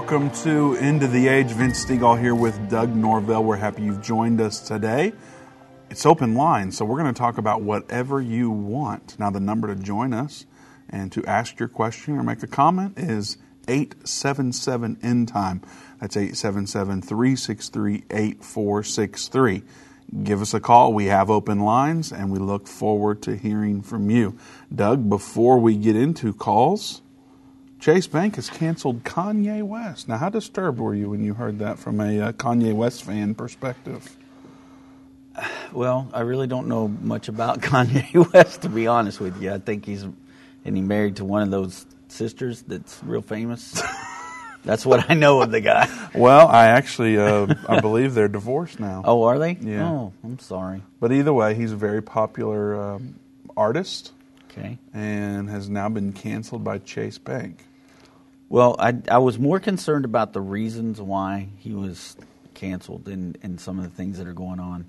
Welcome to End of the Age. Vince Stegall here with Doug Norvell. We're happy you've joined us today. It's open line, so we're going to talk about whatever you want. Now, the number to join us and to ask your question or make a comment is 877 End Time. That's 877 363 8463. Give us a call. We have open lines and we look forward to hearing from you. Doug, before we get into calls, Chase Bank has canceled Kanye West. Now, how disturbed were you when you heard that from a uh, Kanye West fan perspective? Well, I really don't know much about Kanye West, to be honest with you. I think he's, and he married to one of those sisters that's real famous. That's what I know of the guy. Well, I actually, uh, I believe they're divorced now. Oh, are they? Yeah. Oh, I'm sorry. But either way, he's a very popular um, artist Okay. and has now been canceled by Chase Bank. Well, I, I was more concerned about the reasons why he was canceled and, and some of the things that are going on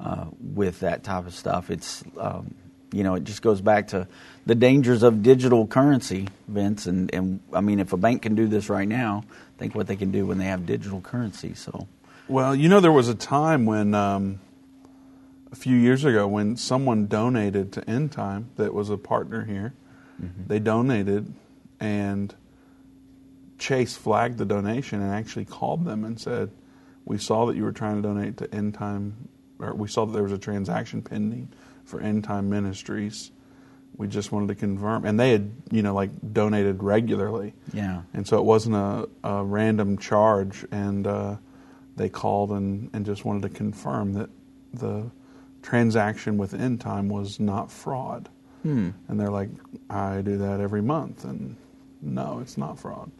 uh, with that type of stuff. It's, um, you know, it just goes back to the dangers of digital currency, Vince. And, and I mean, if a bank can do this right now, think what they can do when they have digital currency. So, Well, you know, there was a time when, um, a few years ago, when someone donated to End Time that was a partner here. They donated, and Chase flagged the donation and actually called them and said, "We saw that you were trying to donate to End Time, or we saw that there was a transaction pending for End Time Ministries. We just wanted to confirm." And they had, you know, like donated regularly. yeah. And so it wasn't a, a random charge, and uh, they called and, and just wanted to confirm that the transaction with End Time was not fraud. Hmm. And they're like, I do that every month, and no, it's not fraud.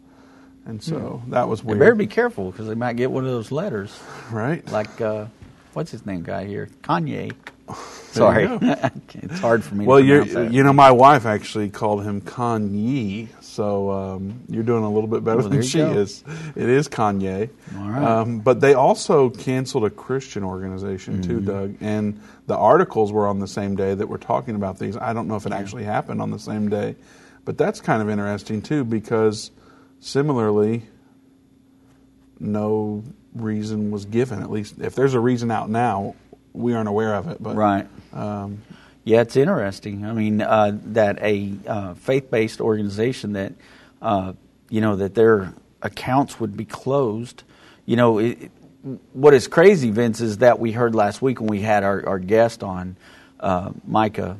And so that was They weird, better be careful because they might get one of those letters. right? Like, uh, what's his name guy here? Kanye. Sorry. it's hard for me well, to you're, that. you know, my wife actually called him Kanye, so um, you're doing a little bit better Well, than she go. is. It is Kanye. All right. Um, but they also canceled a Christian organization too, Mm-hmm. Doug. And the articles were on the same day that we're talking about these. I don't know if it actually happened on the same day, but that's kind of interesting too because similarly, no reason was given. At least if there's a reason out now, we aren't aware of it. But Right. um, Yeah, it's interesting. I mean, uh, that a uh, faith-based organization that, uh, you know, that their accounts would be closed. You know, it, what is crazy, Vince, is that we heard last week when we had our, our guest on, uh, Micah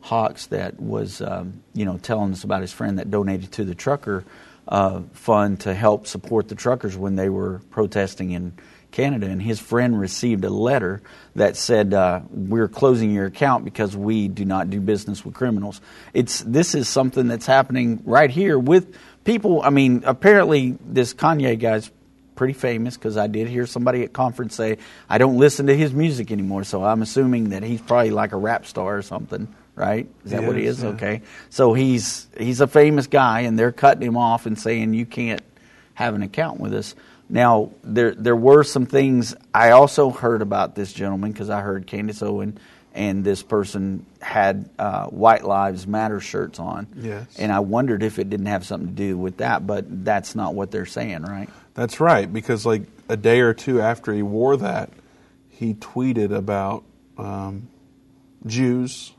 Hawks, that was, um, you know, telling us about his friend that donated to the trucker uh, fund to help support the truckers when they were protesting in Canada, and his friend received a letter that said, uh, "We're closing your account because we do not do business with criminals." It's this is something that's happening right here with people. I mean, apparently this Kanye guy's pretty famous because I did hear somebody at conference say, "I don't listen to his music anymore," so I'm assuming that he's probably like a rap star or something. Right? Is that He what he is, is? yeah. Okay. So he's he's a famous guy, and they're cutting him off and saying you can't have an account with us. Now there there were some things I also heard about this gentleman because I heard Candace Owen and this person had uh, White Lives Matter shirts on. Yes. And I wondered if it didn't have something to do with that, but that's not what they're saying, right? That's right, because like a day or two after he wore that, he tweeted about um, Jews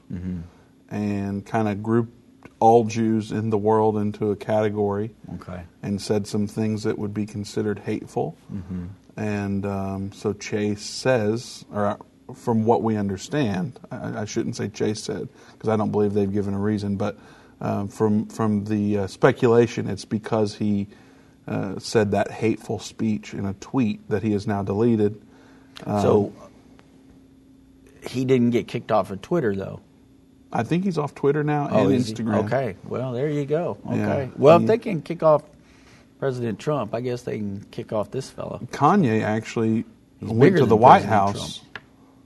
and kind of grouped all Jews in the world into a category Okay. and said some things that would be considered hateful. And um, so Chase says, or uh, from what we understand, I, I shouldn't say Chase said because I don't believe they've given a reason, but um, from from the uh, speculation, it's because he uh, said that hateful speech in a tweet that he has now deleted. Um, so he didn't get kicked off of Twitter, though. I think he's off Twitter now and Oh, is he? Instagram. Okay. Well, there you go. Okay. Yeah. Well, if they can kick off President Trump, I guess they can kick off this fellow. Kanye actually He's went to the White President House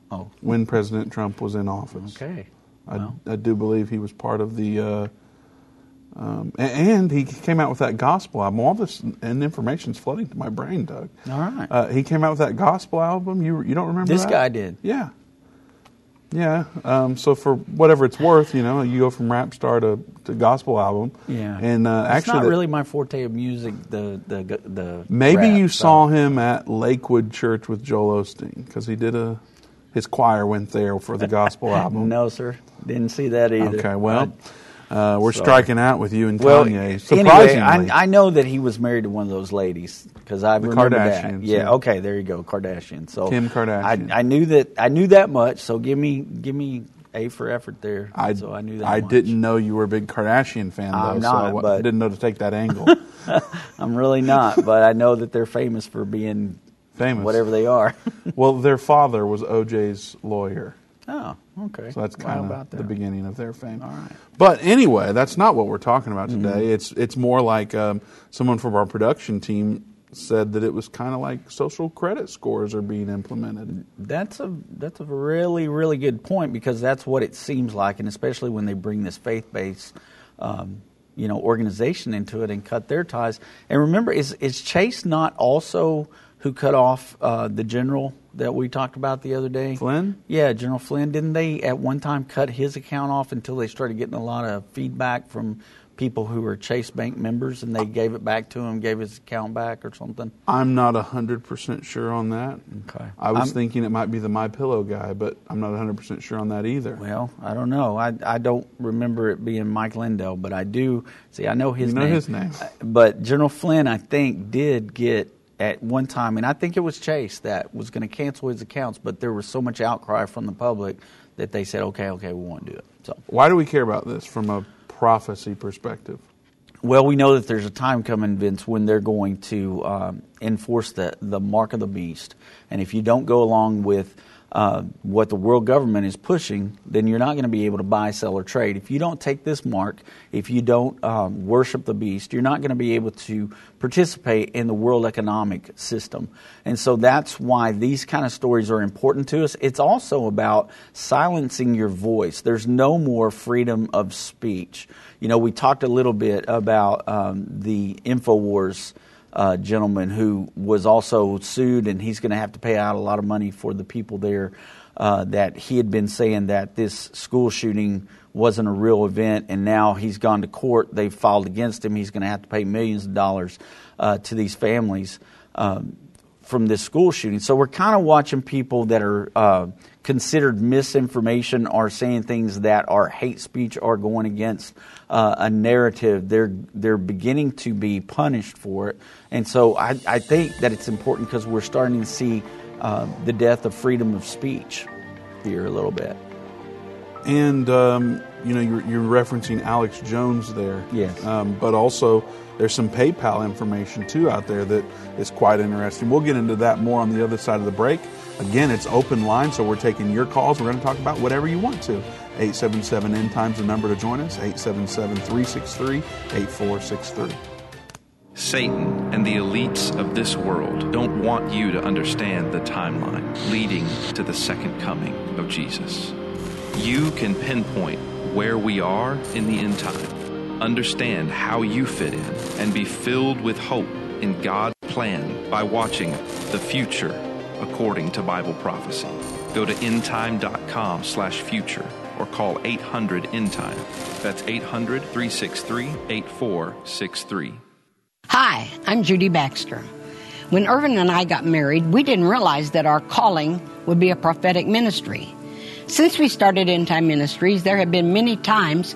Oh, when President Trump was in office. okay. I, Well, I do believe he was part of the, uh, um, and he came out with that gospel album. All this and information's flooding to my brain, Doug. all right. Uh, he came out with that gospel album. You you don't remember this that? guy did. Yeah, Yeah. Um, so for whatever it's worth, you know, you go from rap star to, to gospel album. Yeah. And uh, it's actually, not really my forte of music. The the the maybe rap, you so- saw him at Lakewood Church with Joel Osteen because he did a his choir went there for the gospel album. No, sir, didn't see that either. Okay. Well, uh, we're sorry. striking out with you and Well, Kanye. anyway, I, I know that he was married to one of those ladies because I The remember that. Yeah, yeah. okay, there you go, Kardashian. So Kim Kardashian. I, I knew that. I knew that much. So give me, give me a for effort there. I, so I knew that. I much. didn't know you were a big Kardashian fan, though. I'm so I not, but- didn't know to take that angle. I'm really not, but I know that they're famous for being Famous. whatever they are. well, their father was OJ's lawyer. Oh, okay. So that's kind about of the beginning of their fame. All right. But anyway, that's not what we're talking about Mm-hmm. today. It's it's more like um, someone from our production team said that it was kind of like social credit scores are being implemented. That's a that's a really really good point because that's what it seems like, and especially when they bring this faith based, um, you know, organization into it and cut their ties. And remember, is is Chase not also who cut off uh, the general that we talked about the other day? Flynn? Yeah, General Flynn. Didn't they at one time cut his account off until they started getting a lot of feedback from people who were Chase Bank members, and they gave it back to him, gave his account back or something? I'm not hundred percent sure on that. Okay. I was I'm- thinking it might be the My Pillow guy, but I'm not hundred percent sure on that either. Well, I don't know. I, I don't remember it being Mike Lindell, but I do see. I know his You know name. his name. But General Flynn, I think, did get at one time, and I think it was Chase that was going to cancel his accounts, but there was so much outcry from the public that they said, "Okay, okay, we won't do it." So, Why do we care about this from a prophecy perspective? well, we know that there's a time coming, Vince, when they're going to um, enforce the the mark of the beast, and if you don't go along with uh, what the world government is pushing, then you're not going to be able to buy, sell, or trade. If you don't take this mark, if you don't um, worship the beast, you're not going to be able to participate in the world economic system. And so that's why these kind of stories are important to us. It's also about silencing your voice. There's no more freedom of speech. You know, we talked a little bit about um, the InfoWars uh, gentleman who was also sued, and he's going to have to pay out a lot of money for the people there. Uh, that he had been saying that this school shooting wasn't a real event, and now he's gone to court. They've filed against him. He's going to have to pay millions of dollars uh, to these families um, from this school shooting. So we're kind of watching people that are uh, considered misinformation are saying things that are hate speech or going against uh, a narrative. They're they're beginning to be punished for it, and so I, I think that it's important because we're starting to see uh, the death of freedom of speech here a little bit. And um, you know, you're, you're referencing Alex Jones there. Yes. Um, but also, there's some PayPal information too out there that is quite interesting. We'll get into that more on the other side of the break. Again, it's open line, so we're taking your calls. We're going to talk about whatever you want to. 877 End Times, the number to join us. 877 363 8463. Satan and the elites of this world don't want you to understand the timeline leading to the second coming of Jesus. You can pinpoint where we are in the end time, understand how you fit in, and be filled with hope in God's plan by watching The Future According to Bible Prophecy. Go to endtime.com slash future or call 800 endtime. That's 800 363 8463. Hi, I'm Judy Baxter. When Irvin and I got married, we didn't realize that our calling would be a prophetic ministry. Since we started End Time Ministries, there have been many times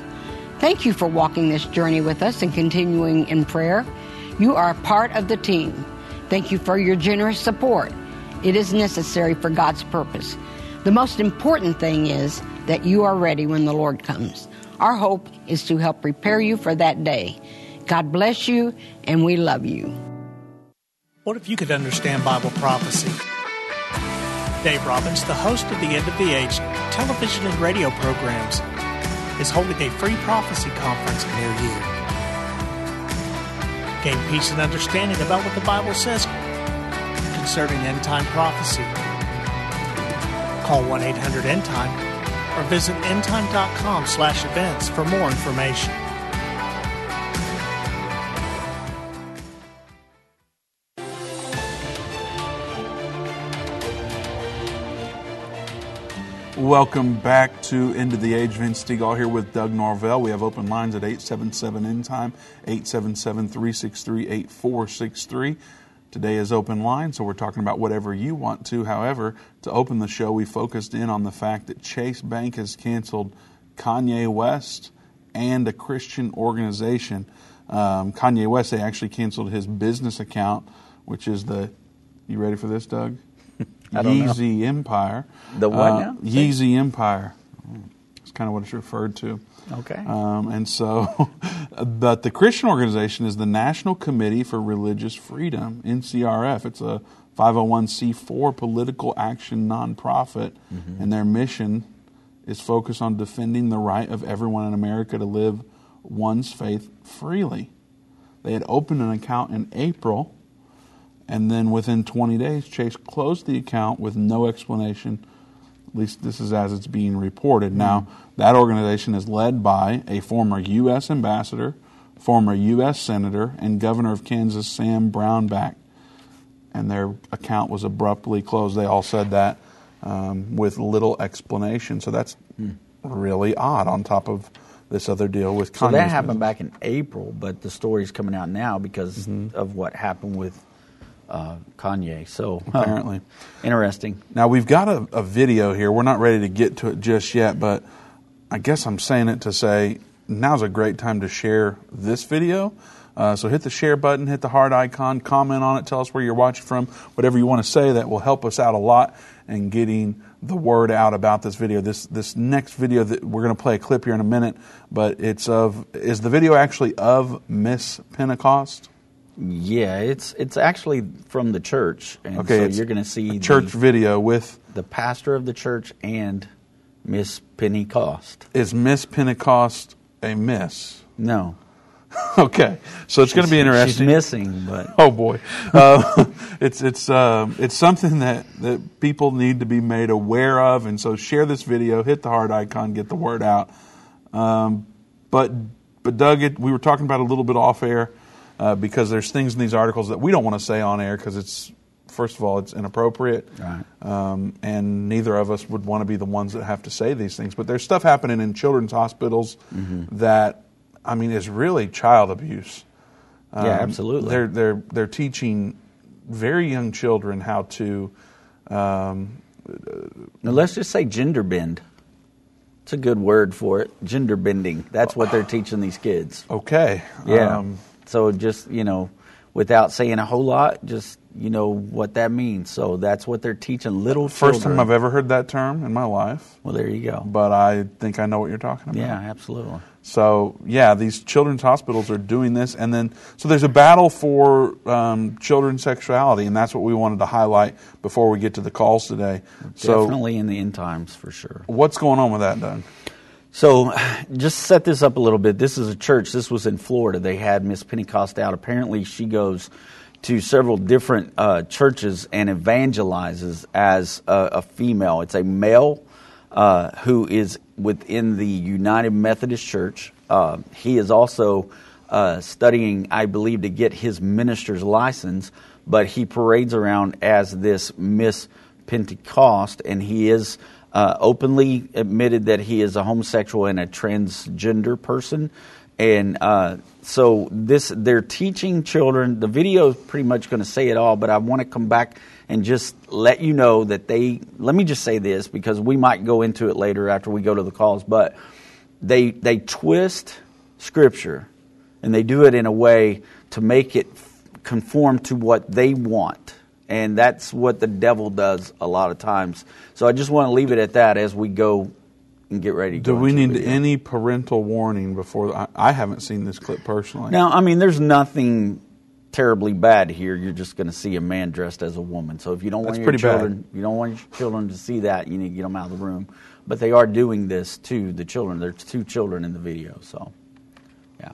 Thank you for walking this journey with us and continuing in prayer. You are part of the team. Thank you for your generous support. It is necessary for God's purpose. The most important thing is that you are ready when the Lord comes. Our hope is to help prepare you for that day. God bless you, and we love you. What if you could understand Bible prophecy? Dave Robbins, the host of the End of the Age television and radio programs, is holding a free prophecy conference near you. Gain peace and understanding about what the Bible says concerning end time prophecy. Call 1 800 End Time or visit endtime.com slash events for more information. Welcome back to Into the Age. Vince Stegall here with Doug Norvell. We have open lines at 877 End Time, 877 363 8463. Today is open line, so we're talking about whatever you want to. However, to open the show, we focused in on the fact that Chase Bank has canceled Kanye West and a Christian organization. Um, Kanye West, they actually canceled his business account, which is the. You ready for this, Doug? Don't know. Yeezy Empire. The what Uh, now? Yeezy Empire. It's kind of what it's referred to. Okay. Um, and so, but the Christian organization is the National Committee for Religious Freedom, NCRF. It's a 501c4 political action nonprofit, and their mission is focused on defending the right of everyone in America to live one's faith freely. They had opened an account in April, and then within 20 days, Chase closed the account with no explanation. At least this is as it's being reported. Now, that organization is led by a former U.S. ambassador, former U.S. senator, and governor of Kansas, Sam Brownback. And their account was abruptly closed. They all said that um, with little explanation. So that's really odd on top of this other deal with so that happened business. back in April, but the story's coming out now because Mm-hmm. of what happened with uh, Kanye. So Apparently. interesting. Now we've got a, a video here. We're not ready to get to it just yet, but I guess I'm saying it to say now's a great time to share this video. Uh, so hit the share button, hit the heart icon, comment on it, tell us where you're watching from, whatever you want to say. That will help us out a lot in getting the word out about this video. This this next video that we're going to play a clip here in a minute, but it's of is the video actually of Miss Pentecost? Yeah, it's it's actually from the church, and Okay, so you're going to see church the, video with the pastor of the church and Miss Pentecost. is Miss Pentecost a miss? No, Okay, so it's going to be she's interesting. missing, but Oh boy, uh, it's it's um, it's something that that people need to be made aware of, and so share this video, hit the heart icon, get the word out. Um, but but Doug, it, we were talking about a little bit off air uh, because there's things in these articles that we don't want to say on air because it's first of all it's inappropriate, Right. um, and neither of us would want to be the ones that have to say these things. But there's stuff happening in children's hospitals that I mean is really child abuse. yeah, Um, absolutely. They're they're they're teaching very young children how to. Um, Now let's just say gender bend. It's a good word for it. Gender bending. That's what they're teaching these kids. okay. Yeah. Um, so just you know, without saying a whole lot, just you know what that means. So that's what they're teaching little first children. time I've ever heard that term in my life, Well, there you go. but I think I know what you're talking about. Yeah, absolutely. So yeah, these children's hospitals are doing this, and then so there's a battle for um, children's sexuality, and that's what we wanted to highlight before we get to the calls today. So Definitely in the end times for sure. what's going on with that, Doug? So, just set this up a little bit. This is a church. This was in Florida. They had Miss Pentecost out. Apparently, she goes to several different uh, churches and evangelizes as a, a female. It's a male uh, who is within the United Methodist Church. Uh, he is also uh, studying, I believe, to get his minister's license, but he parades around as this Miss Pentecost, and he is uh, openly admitted that he is a homosexual and a transgender person. And uh, so this, they're teaching children. The video is pretty much going to say it all, but I want to come back and just let you know that they. Let me just say this because we might go into it later after we go to the calls, but they they twist scripture and they do it in a way to make it conform to what they want. And that's what the devil does a lot of times. So I just want to leave it at that as we go and get ready to Do we need any parental warning before? I, I haven't seen this clip personally. Now, I mean, there's nothing terribly bad here, you're just going to see a man dressed as a woman. So if you don't That's want your pretty bad. children, you don't want your children to see that, you need to get them out of the room. But they are doing this to the children. There's two children in the video, so yeah,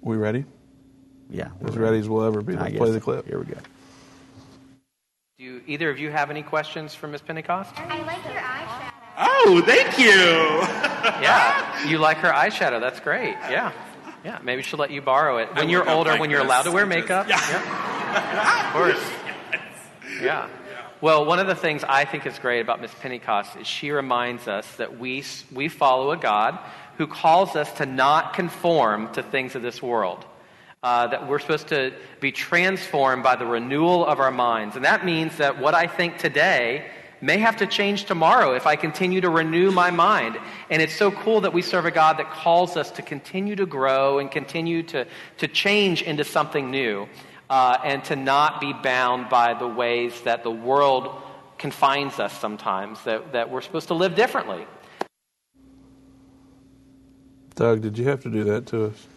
We ready? yeah. As ready as we'll ever be. Let's play the clip. Here we go. Do either of you have any questions for Miss Pentecost? I like your eyeshadow. Oh, thank you. Yeah, you like her eyeshadow. That's great. Yeah, yeah. Maybe she'll let you borrow it when you're older, like when you're allowed to wear makeup. Yeah, of course. Yeah. Well, one of the things I think is great about Miss Pentecost is she reminds us that we we follow a God who calls us to not conform to things of this world. Uh, that we're supposed to be transformed by the renewal of our minds. And that means that what I think today may have to change tomorrow if I continue to renew my mind. And it's so cool that we serve a God that calls us to continue to grow and continue to, to change into something new uh, and to not be bound by the ways that the world confines us sometimes, that, that we're supposed to live differently. Doug, did you have to do that to us?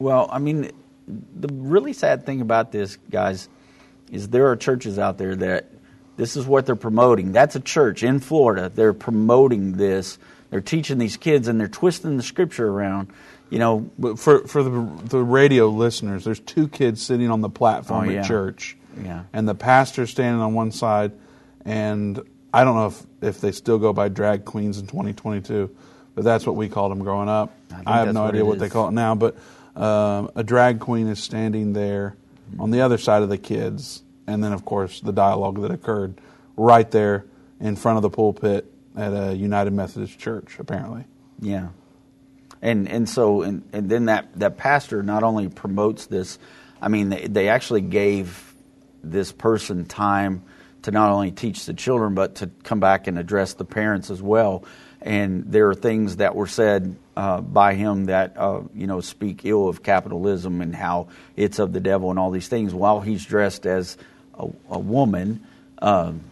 Well, I mean, the really sad thing about this, guys, is there are churches out there that this is what they're promoting. That's a church in Florida. They're promoting this. They're teaching these kids, and they're twisting the scripture around. You know, But for for the the radio listeners, there's two kids sitting on the platform Oh, yeah. at church, Yeah. and the pastor's standing on one side, and I don't know if if they still go by drag queens in 2022, but that's what we called them growing up. I I, have no what idea what they call it now, but um, a drag queen is standing there on the other side of the kids, and then of course the dialogue that occurred right there in front of the pulpit at a United Methodist Church, apparently. Yeah. And and so and, and then that, that pastor not only promotes this, I mean they, they actually gave this person time to not only teach the children but to come back and address the parents as well. And there are things that were said uh, by him that uh, you know speak ill of capitalism and how it's of the devil and all these things while he's dressed as a, a woman. Um,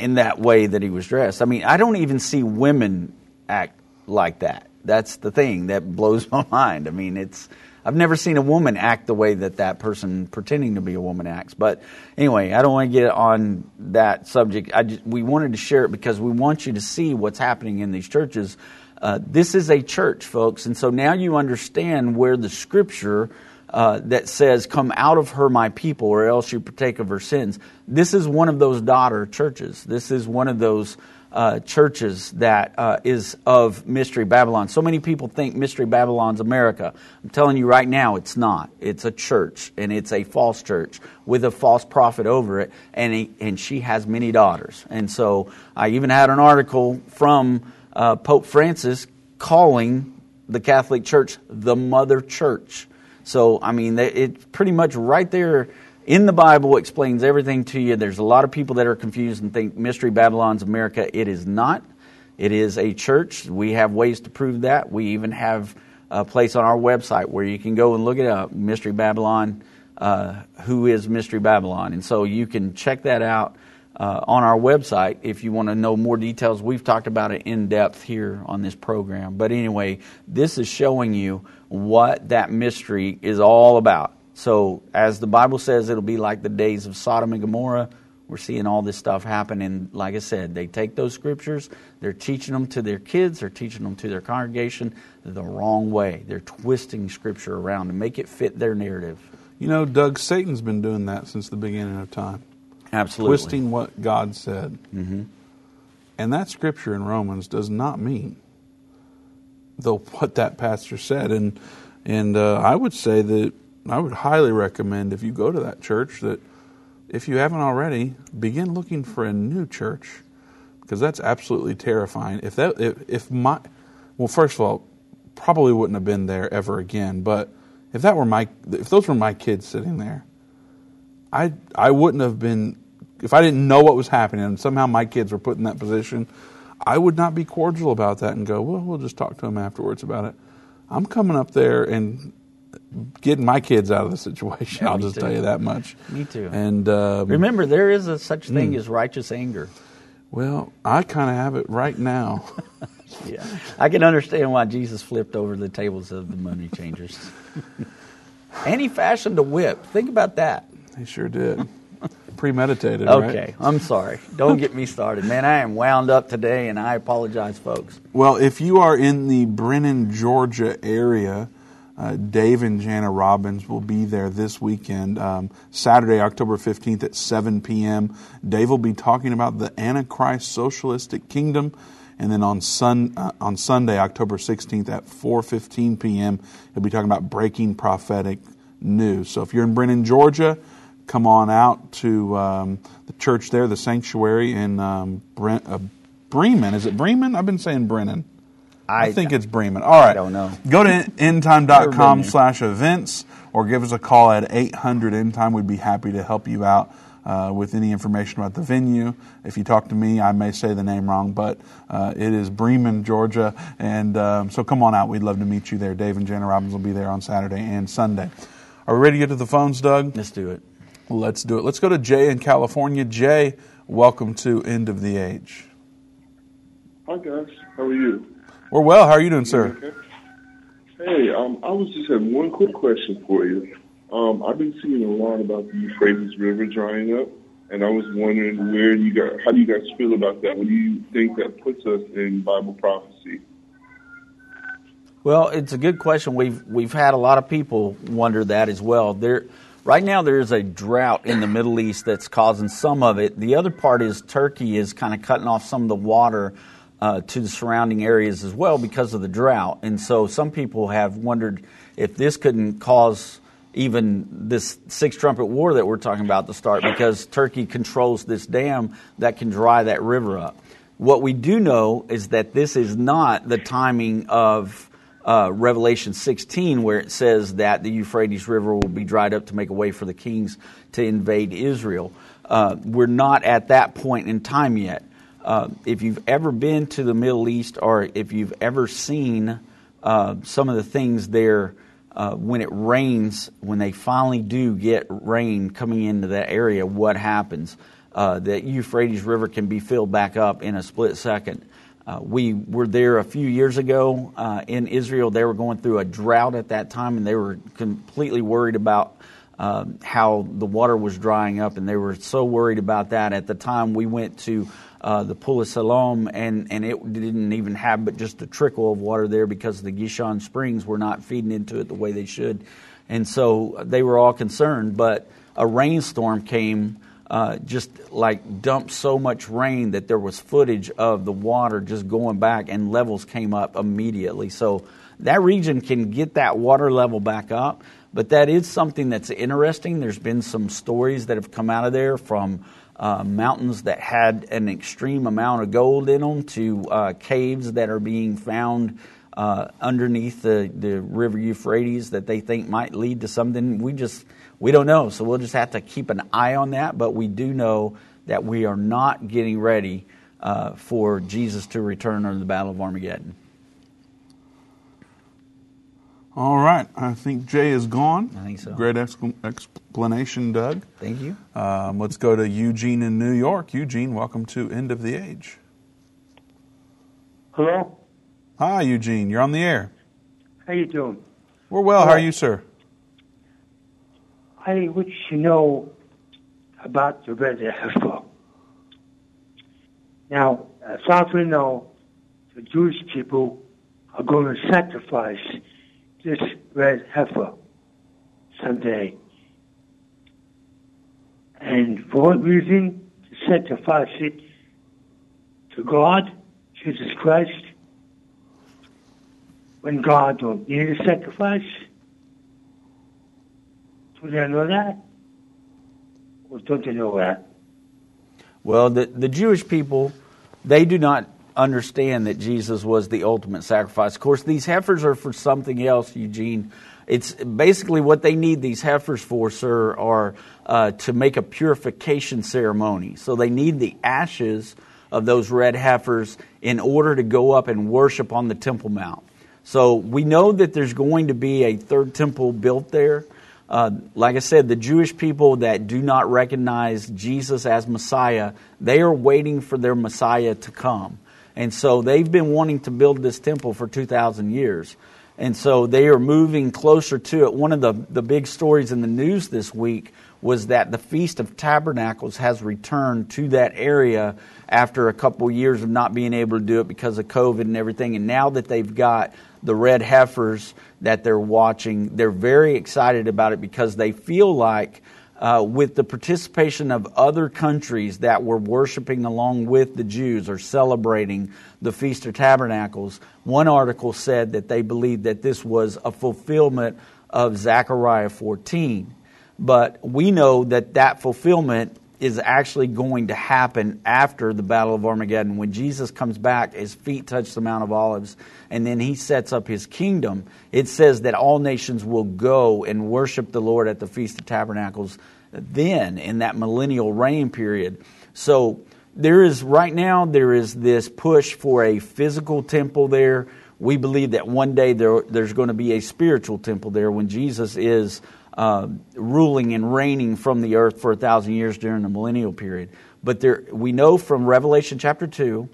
in that way that he was dressed. I mean, I don't even see women act like that. That's the thing that blows my mind. I mean, it's I've never seen a woman act the way that that person pretending to be a woman acts. But anyway, I don't want to get on that subject. I just, we wanted to share it because we want you to see what's happening in these churches. Uh, this is a church, folks, and so now you understand where the scripture uh, that says, Come out of her, my people, or else you partake of her sins. This is one of those daughter churches. This is one of those uh, churches that uh, is of Mystery Babylon. So many people think Mystery Babylon's America. I'm telling you right now, it's not. It's a church, and it's a false church with a false prophet over it, and, he, and she has many daughters. And so I even had an article from uh, Pope Francis calling the Catholic Church the Mother Church. So, I mean, it's pretty much right there in the Bible explains everything to you. There's a lot of people that are confused and think Mystery Babylon's America. It is not. It is a church. We have ways to prove that. We even have a place on our website where you can go and look it up Mystery Babylon, uh, who is Mystery Babylon. And so you can check that out uh, on our website if you want to know more details. We've talked about it in depth here on this program. But anyway, this is showing you what that mystery is all about. So, as the Bible says, it'll be like the days of Sodom and Gomorrah. We're seeing all this stuff happen. And like I said, they take those scriptures, they're teaching them to their kids, they're teaching them to their congregation the wrong way. They're twisting scripture around to make it fit their narrative. You know, Doug, Satan's been doing that since the beginning of time. Absolutely. Twisting what God said. Mm-hmm. And that scripture in Romans does not mean the what that pastor said. And and uh, I would say that I would highly recommend if you go to that church that if you haven't already, begin looking for a new church because that's absolutely terrifying. If that if, if my well, first of all, probably wouldn't have been there ever again. But if that were my if those were my kids sitting there, I I wouldn't have been if I didn't know what was happening and somehow my kids were put in that position. I would not be cordial about that and go, well, we'll just talk to them afterwards about it. I'm coming up there and getting my kids out of the situation. Yeah, I'll just too. tell you that much. Me too. And um, Remember, there is a such thing as righteous anger. well, I kind of have it right now. Yeah, I can understand why Jesus flipped over the tables of the money changers. and he fashioned a whip. Think about that. He sure did. Premeditated, Okay, right? I'm sorry. Don't get me started, man. I am wound up today, and I apologize, folks. Well, if you are in the Brennan, Georgia area, uh, Dave and Jana Robbins will be there this weekend, um, Saturday, October 15th at 7 p.m. Dave will be talking about the Antichrist socialistic kingdom. And then on, sun, uh, on Sunday, October 16th at 4.15 p.m., he'll be talking about breaking prophetic news. So if you're in Brennan, Georgia, come on out to um, the church there, the sanctuary in um, Bre- uh, Bremen. Is it Bremen? I've been saying Brennan. I, think it's Bremen. All right. I don't know. Go to Never endtime.com been slash events or give us a call at 800 endtime. We'd be happy to help you out uh, with any information about the venue. If you talk to me, I may say the name wrong, but uh, it is Bremen, Georgia. And um, so come on out. We'd love to meet you there. Dave and Jenna Robbins will be there on Saturday and Sunday. Are we ready to get to the phones, Doug? Let's do it. Let's do it. Let's go to Jay in California. Jay, welcome to End of the Age. Hi guys, how are you? We're well. How are you doing, sir? Okay. Hey, um, I was just having one quick question for you. Um, I've been seeing a lot about the Euphrates River drying up, and I was wondering where you guys, how do you guys feel about that? What do you think that puts us in Bible prophecy? Well, it's a good question. We've we've had a lot of people wonder that as well. There, right now, there is a drought in the Middle East that's causing some of it. The other part is Turkey is kind of cutting off some of the water uh, to the surrounding areas as well because of the drought. And so, some people have wondered if this couldn't cause even this six trumpet war that we're talking about to start because Turkey controls this dam that can dry that river up. What we do know is that this is not the timing of uh, Revelation 16, where it says that the Euphrates River will be dried up to make a way for the kings to invade Israel. Uh, we're not at that point in time yet. Uh, if you've ever been to the Middle East or if you've ever seen uh, some of the things there uh, when it rains, when they finally do get rain coming into that area, what happens? Uh, the Euphrates River can be filled back up in a split second. Uh, we were there a few years ago uh, in Israel. They were going through a drought at that time, and they were completely worried about um, how the water was drying up, and they were so worried about that. At the time, we went to uh, the Pool of Siloam, and, and it didn't even have but just a trickle of water there because the Gihon Springs were not feeding into it the way they should. And so they were all concerned, but a rainstorm came uh, just like dumped so much rain that there was footage of the water just going back and levels came up immediately. So that region can get that water level back up, but that is something that's interesting. There's been some stories that have come out of there from uh, mountains that had an extreme amount of gold in them to uh, caves that are being found. Uh, underneath the, the river Euphrates that they think might lead to something. We just we don't know, so we'll just have to keep an eye on that. But we do know that we are not getting ready uh, for Jesus to return under the Battle of Armageddon. All right. I think Jay is gone. I think so. Great expl- explanation, Doug. Thank you. Um, let's go to Eugene in New York. Eugene, welcome to End of the Age. Hello? Hi, Eugene. You're on the air. How you doing? We're well. How are you, sir? I wish to know about the red heifer. Now, as far as we know, the Jewish people are going to sacrifice this red heifer someday. And for what reason? To sacrifice it to God, Jesus Christ, when God don't need a sacrifice? Don't they know that? Well, the, the Jewish people, they do not understand that Jesus was the ultimate sacrifice. Of course, these heifers are for something else, Eugene. It's basically what they need these heifers for, sir, are uh, to make a purification ceremony. So they need the ashes of those red heifers in order to go up and worship on the Temple Mount. So we know that there's going to be a third temple built there. Uh, like I said, the Jewish people that do not recognize Jesus as Messiah, they are waiting for their Messiah to come. And so they've been wanting to build this temple for 2,000 years. And so they are moving closer to it. One of the, the big stories in the news this week was that the Feast of Tabernacles has returned to that area after a couple years of not being able to do it because of COVID and everything. And now that they've got the red heifers that they're watching, they're very excited about it because they feel like uh, with the participation of other countries that were worshiping along with the Jews or celebrating the Feast of Tabernacles, one article said that they believed that this was a fulfillment of Zechariah 14. But we know that that fulfillment is actually going to happen after the Battle of Armageddon. When Jesus comes back, his feet touch the Mount of Olives, and then he sets up his kingdom. It says that all nations will go and worship the Lord at the Feast of Tabernacles then, in that millennial reign period. So there is, right now, there is this push for a physical temple there. We believe that one day there, there's going to be a spiritual temple there when Jesus is uh, ruling and reigning from the earth for a thousand years during the millennial period. But there, we know from Revelation chapter 2,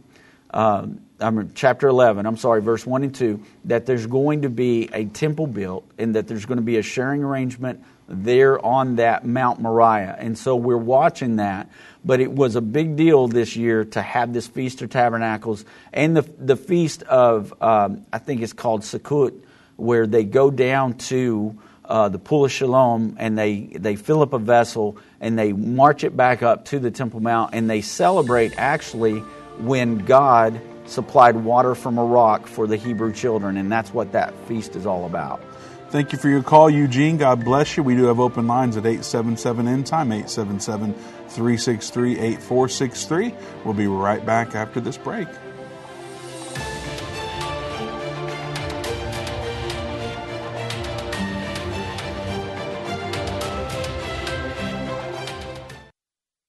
uh, I mean, chapter 11, I'm sorry, verse 1 and 2, that there's going to be a temple built and that there's going to be a sharing arrangement there on that Mount Moriah. And so we're watching that. But it was a big deal this year to have this Feast of Tabernacles and the, the Feast of, um, I think it's called Sukkot, where they go down to uh, the Pool of Siloam and they, they fill up a vessel and they march it back up to the Temple Mount and they celebrate actually when God supplied water from a rock for the Hebrew children. And that's what that feast is all about. Thank you for your call, Eugene. God bless you. We do have open lines at 877 End Time, 877 363 8463. We'll be right back after this break.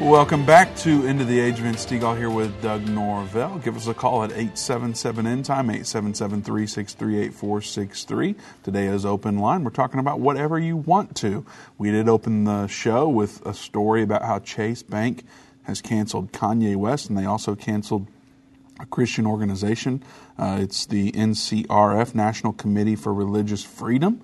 Welcome back to Into the Age. Vince Stegall here with Doug Norvell. Give us a call at 877 End Time, 877 363 8463. Today is open line. We're talking about whatever you want to. We did open the show with a story about how Chase Bank has canceled Kanye West, and they also canceled a Christian organization. Uh, it's the NCRF, National Committee for Religious Freedom.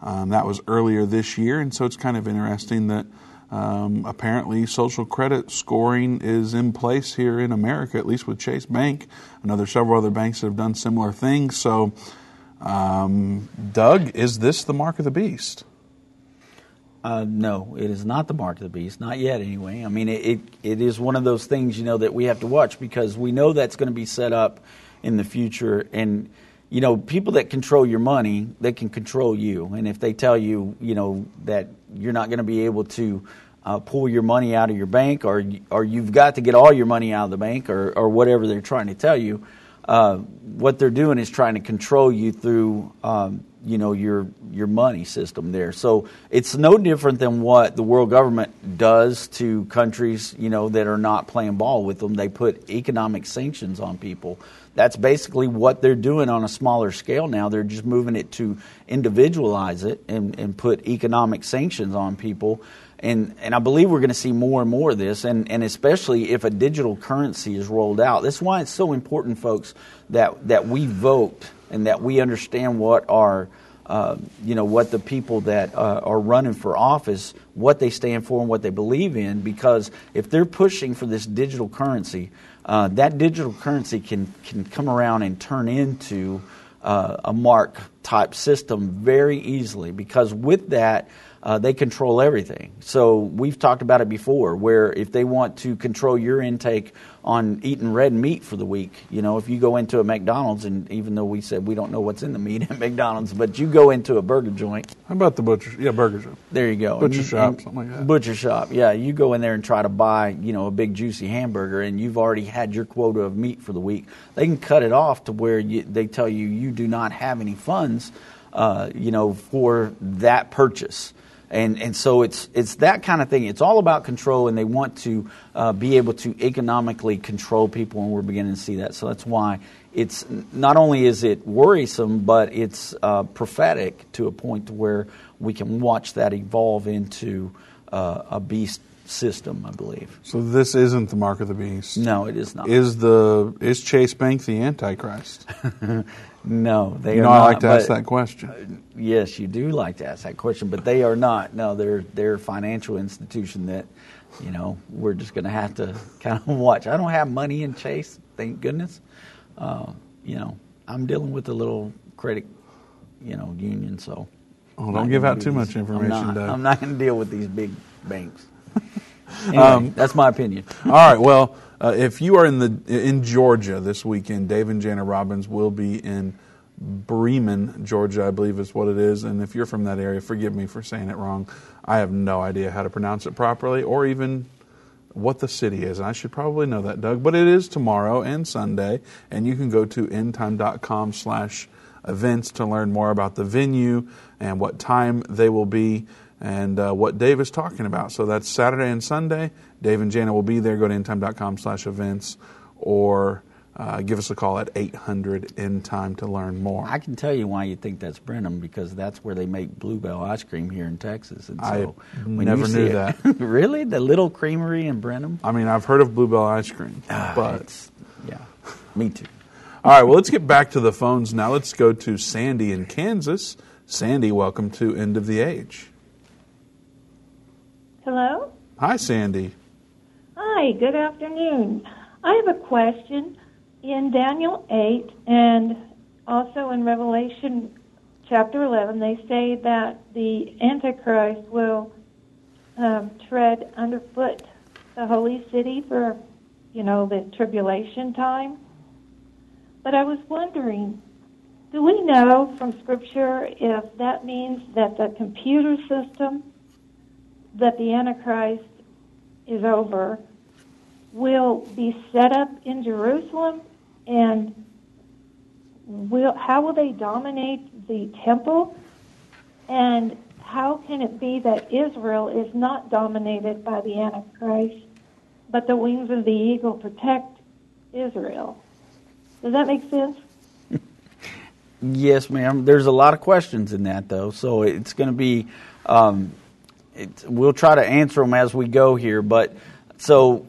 Um, that was earlier this year, and so it's kind of interesting that um, apparently, social credit scoring is in place here in America, at least with Chase Bank. I know there's several other banks that have done similar things. So, um, Doug, is this the mark of the beast? Uh, no, it is not the mark of the beast, not yet anyway. I mean, it, it, it is one of those things, you know, that we have to watch because we know that's going to be set up in the future. And, you know, people that control your money, they can control you. And if they tell you, you know, that you're not going to be able to uh, pull your money out of your bank, or or you've got to get all your money out of the bank, or or whatever they're trying to tell you. Uh, what they're doing is trying to control you through um, you know your your money system there. So it's no different than what the world government does to countries you know that are not playing ball with them. They put economic sanctions on people. That's basically what they're doing on a smaller scale now. They're just moving it to individualize it and, and put economic sanctions on people. And, and I believe we're going to see more and more of this, and, and especially if a digital currency is rolled out. That's why it's so important, folks, that, that we vote and that we understand what our uh, you know what the people that uh, are running for office, what they stand for and what they believe in. Because if they're pushing for this digital currency, uh, that digital currency can can come around and turn into uh, a mark type system very easily. Because with that, uh, they control everything. So we've talked about it before, where if they want to control your intake on eating red meat for the week, you know, if you go into a McDonald's, and even though we said we don't know what's in the meat at McDonald's, but you go into a burger joint. How about the butcher? Yeah, burger shop. There you go. Butcher you, shop, something like that. Butcher shop, yeah. You go in there and try to buy, you know, a big juicy hamburger, and you've already had your quota of meat for the week. They can cut it off to where you, they tell you you do not have any funds, uh, you know, for that purchase and and so it's it's that kind of thing. It's all about control, and they want to uh, be able to economically control people, and we're beginning to see that. So that's why it's not only is it worrisome, but it's uh, prophetic to a point to where we can watch that evolve into uh, a beast system, I believe. So this isn't the mark of the beast. No, it is not. Is the is Chase Bank the Antichrist? no, they you are know, not. I like to ask but- that question. Yes, you do like to ask that question, but they are not. No, they're they're a financial institution that, you know, we're just going to have to kind of watch. I don't have money in Chase, thank goodness. Uh, you know, I'm dealing with a little credit, you know, union, so. Oh, don't give out do too much information, I'm not, Doug. I'm not going to deal with these big banks. anyway, Um, that's my opinion. All right. Well, uh, if you are in the in Georgia this weekend, Dave and Jana Robbins will be in Bremen, Georgia, I believe is what it is. And if you're from that area, forgive me for saying it wrong. I have no idea how to pronounce it properly, or even what the city is. And I should probably know that, Doug. But it is tomorrow and Sunday, and you can go to endtime.com slash events to learn more about the venue and what time they will be and uh, what Dave is talking about. So that's Saturday and Sunday. Dave and Jana will be there. Go to endtime.com slash events or uh, give us a call at 800 end time to learn more. I can tell you why you think that's Brenham because that's where they make Bluebell ice cream here in Texas. And so I when never you see knew it- that. really, the little creamery in Brenham. I mean, I've heard of Bluebell ice cream, Ah, but yeah, me too. all right. Well, let's get back to the phones now. Let's go to Sandy in Kansas. Sandy, welcome to End of the Age. Hello? Hi, Sandy. Hi, good afternoon. I have a question. In Daniel 8 and also in Revelation chapter 11, they say that the Antichrist will um, tread underfoot the holy city for, you know, the tribulation time. But I was wondering, do we know from Scripture if that means that the computer system that the Antichrist is over will be set up in Jerusalem and will how will they dominate the temple and how can it be that Israel is not dominated by the Antichrist but the wings of the eagle protect Israel? Does that make sense? Yes, ma'am. There's a lot of questions in that, though, so it's going to be. Um, we'll try to answer them as we go here, but so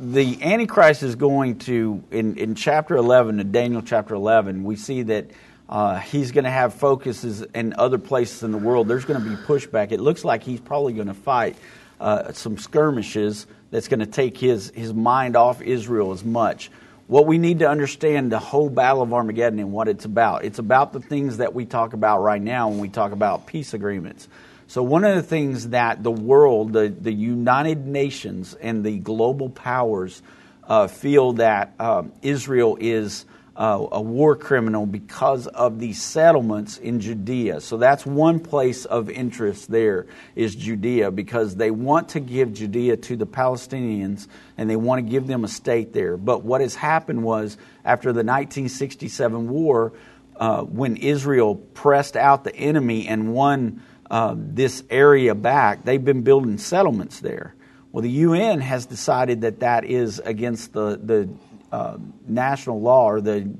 the Antichrist is going to in in chapter 11, in Daniel chapter 11, we see that. Uh, he's going to have focuses in other places in the world. There's going to be pushback. It looks like he's probably going to fight uh, some skirmishes that's going to take his, his mind off Israel as much. What we need to understand the whole Battle of Armageddon and what it's about. It's about the things that we talk about right now when we talk about peace agreements. So, one of the things that the world, the, the United Nations, and the global powers uh, feel that um, Israel is uh, a war criminal because of these settlements in Judea. So that's one place of interest there is Judea because they want to give Judea to the Palestinians and they want to give them a state there. But what has happened was after the 1967 war, uh, when Israel pressed out the enemy and won uh, this area back, they've been building settlements there. Well, the UN has decided that that is against the, the uh, national law or the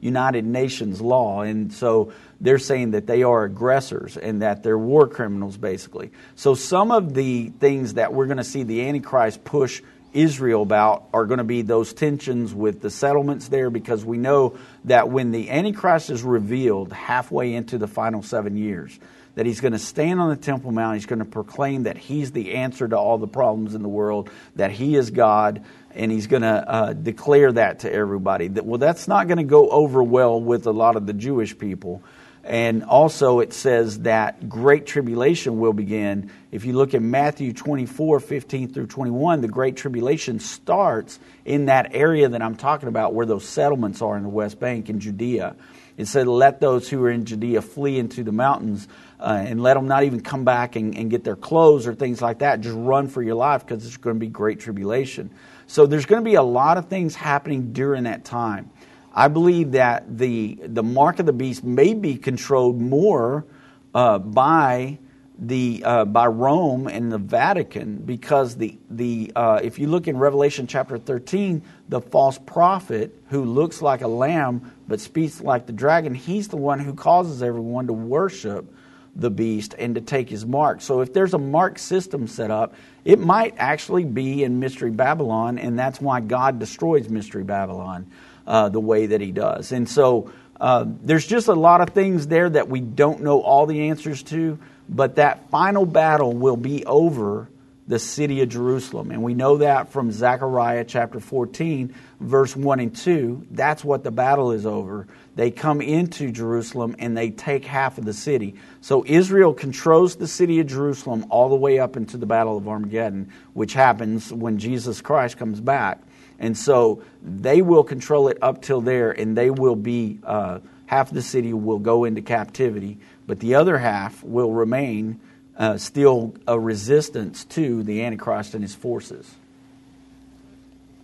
United Nations law, and so they're saying that they are aggressors and that they're war criminals, basically. So some of the things that we're going to see the Antichrist push Israel about are going to be those tensions with the settlements there because we know that when the Antichrist is revealed halfway into the final seven years, that he's going to stand on the Temple Mount, he's going to proclaim that he's the answer to all the problems in the world, that he is God, and he's going to uh, declare that to everybody. That, well, that's not going to go over well with a lot of the Jewish people. And also, it says that great tribulation will begin. If you look at Matthew 24, 15 through 21, the great tribulation starts in that area that I'm talking about where those settlements are in the West Bank in Judea. It said, Let those who are in Judea flee into the mountains uh, and let them not even come back and, and, get their clothes or things like that. Just run for your life because there's going to be great tribulation. So there's going to be a lot of things happening during that time. I believe that the, the mark of the beast may be controlled more uh, by the uh, by Rome and the Vatican because the the uh, if you look in Revelation chapter 13 the false prophet who looks like a lamb but speaks like the dragon he's the one who causes everyone to worship the beast and to take his mark so if there's a mark system set up it might actually be in mystery Babylon and that's why God destroys mystery Babylon uh, the way that he does. And so uh, there's just a lot of things there that we don't know all the answers to, but that final battle will be over the city of Jerusalem. And we know that from Zechariah chapter 14, verse 1 and 2. That's what the battle is over. They come into Jerusalem and they take half of the city. So Israel controls the city of Jerusalem all the way up into the Battle of Armageddon, which happens when Jesus Christ comes back. And so they will control it up till there, and they will be, uh, half the city will go into captivity, but the other half will remain uh, still a resistance to the Antichrist and his forces.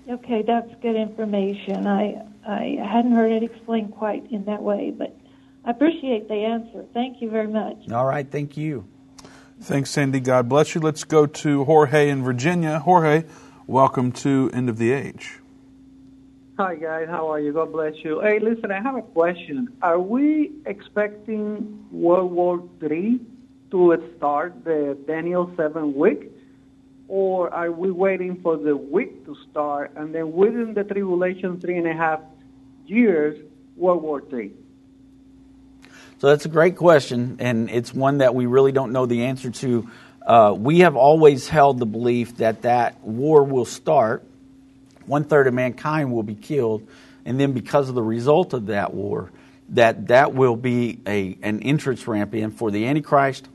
Okay, that's good information. I, I hadn't heard it explained quite in that way, but I appreciate the answer. Thank you very much. All right, thank you. Thanks, Sandy. God bless you. Let's go to Jorge in Virginia. Jorge, Welcome to End of the Age. Hi, guys. How are you? God bless you. Hey, listen, I have a question. Are we expecting World War III to start the Daniel 7 week? Or are we waiting for the week to start and then within the tribulation, three and a half years, World War III? So that's a great question, and it's one that we really don't know the answer to uh, we have always held the belief that that war will start, one third of mankind will be killed, and then because of the result of that war, that that will be a an entrance ramp in for the Antichrist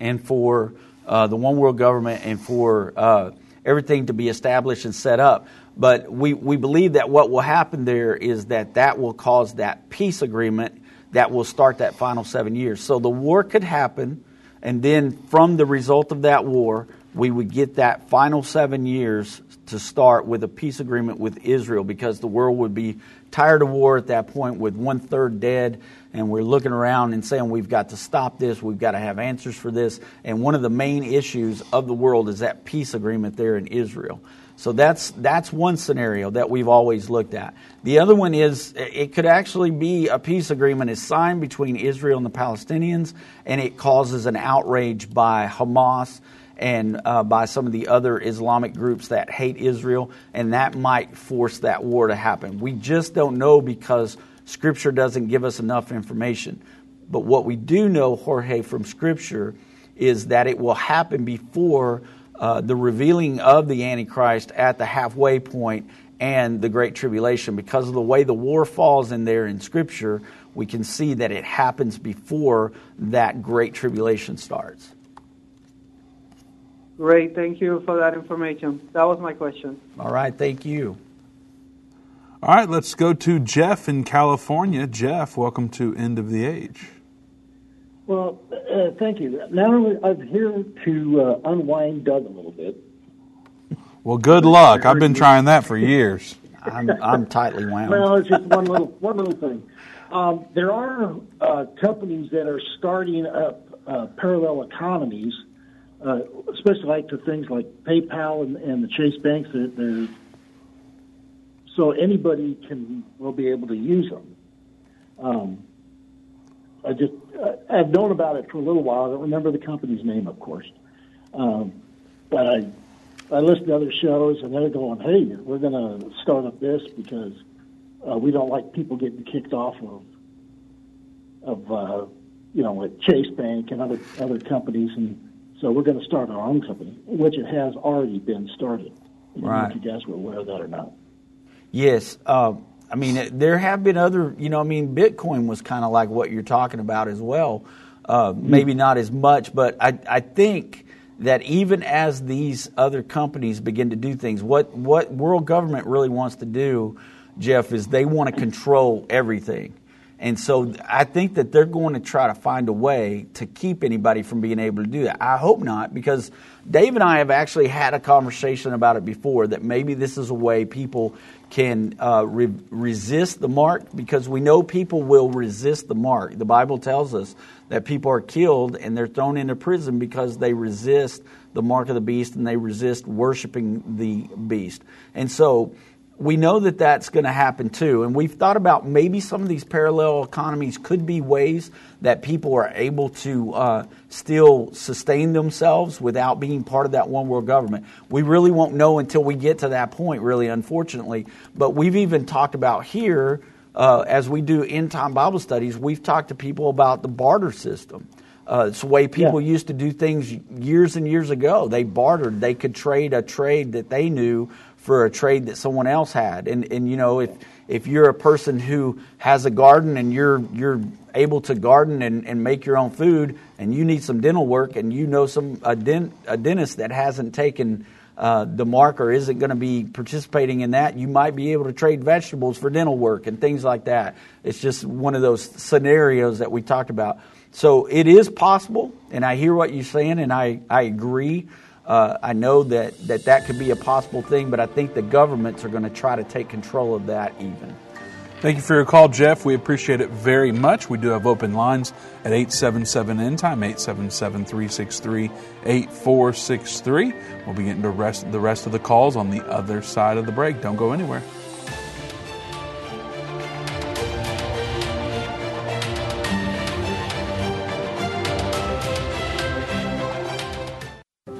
and for uh, the one world government and for uh, everything to be established and set up. But we, we believe that what will happen there is that that will cause that peace agreement that will start that final seven years. So the war could happen and then from the result of that war, we would get that final seven years to start with a peace agreement with Israel because the world would be tired of war at that point with one third dead. And we're looking around and saying, we've got to stop this, we've got to have answers for this. And one of the main issues of the world is that peace agreement there in Israel. So that's that's one scenario that we've always looked at. The other one is it could actually be a peace agreement is signed between Israel and the Palestinians, and it causes an outrage by Hamas and uh, by some of the other Islamic groups that hate Israel, and that might force that war to happen. We just don't know because Scripture doesn't give us enough information. But what we do know, Jorge, from Scripture, is that it will happen before uh, the revealing of the Antichrist at the halfway point and the Great Tribulation. Because of the way the war falls in there in Scripture, we can see that it happens before that Great Tribulation starts. Great, thank you for that information. That was my question. All right, thank you. All right, let's go to Jeff in California. Jeff, welcome to End of the Age. Well, uh, thank you. Now I'm here to uh, unwind Doug a little bit. Well, good luck. I've been trying that for years. I'm, I'm tightly wound. Well, it's just one little one little thing. Um, there are uh, companies that are starting up uh, parallel economies, uh, especially like to things like PayPal and, and the Chase banks. That they're so anybody can will be able to use them. Um, I just I've known about it for a little while. I don't remember the company's name, of course, um, but I I listen to other shows and they're going, "Hey, we're going to start up this because uh, we don't like people getting kicked off of of uh, you know like Chase Bank and other other companies, and so we're going to start our own company, which it has already been started. I don't know Right. you guys were aware of that or not. Yes. Uh, I mean, there have been other, you know, I mean, Bitcoin was kind of like what you're talking about as well. Uh, maybe not as much, but I, I think that even as these other companies begin to do things, what, what world government really wants to do, Jeff, is they want to control everything. And so I think that they're going to try to find a way to keep anybody from being able to do that. I hope not, because Dave and I have actually had a conversation about it before that maybe this is a way people can uh, re- resist the mark because we know people will resist the mark. The Bible tells us that people are killed and they're thrown into prison because they resist the mark of the beast and they resist worshiping the beast. And so we know that that's going to happen too. And we've thought about maybe some of these parallel economies could be ways that people are able to uh, still sustain themselves without being part of that one world government. We really won't know until we get to that point, really, unfortunately. But we've even talked about here, uh, as we do end time Bible studies, we've talked to people about the barter system. Uh, it's the way people used to do things years and years ago. They bartered. They could trade a trade that they knew for a trade that someone else had. And and you know if if you're a person who has a garden and you're you're able to garden and, and make your own food and you need some dental work and you know some a, dent, a dentist that hasn't taken uh, the mark or isn't going to be participating in that, you might be able to trade vegetables for dental work and things like that. It's just one of those scenarios that we talked about. So it is possible, and I hear what you're saying, and I, I agree. Uh, I know that, that that could be a possible thing, but I think the governments are going to try to take control of that even. Thank you for your call, Jeff. We appreciate it very much. We do have open lines at 877 End Time, 877 363 8463. We'll be getting to rest, the rest of the calls on the other side of the break. Don't go anywhere.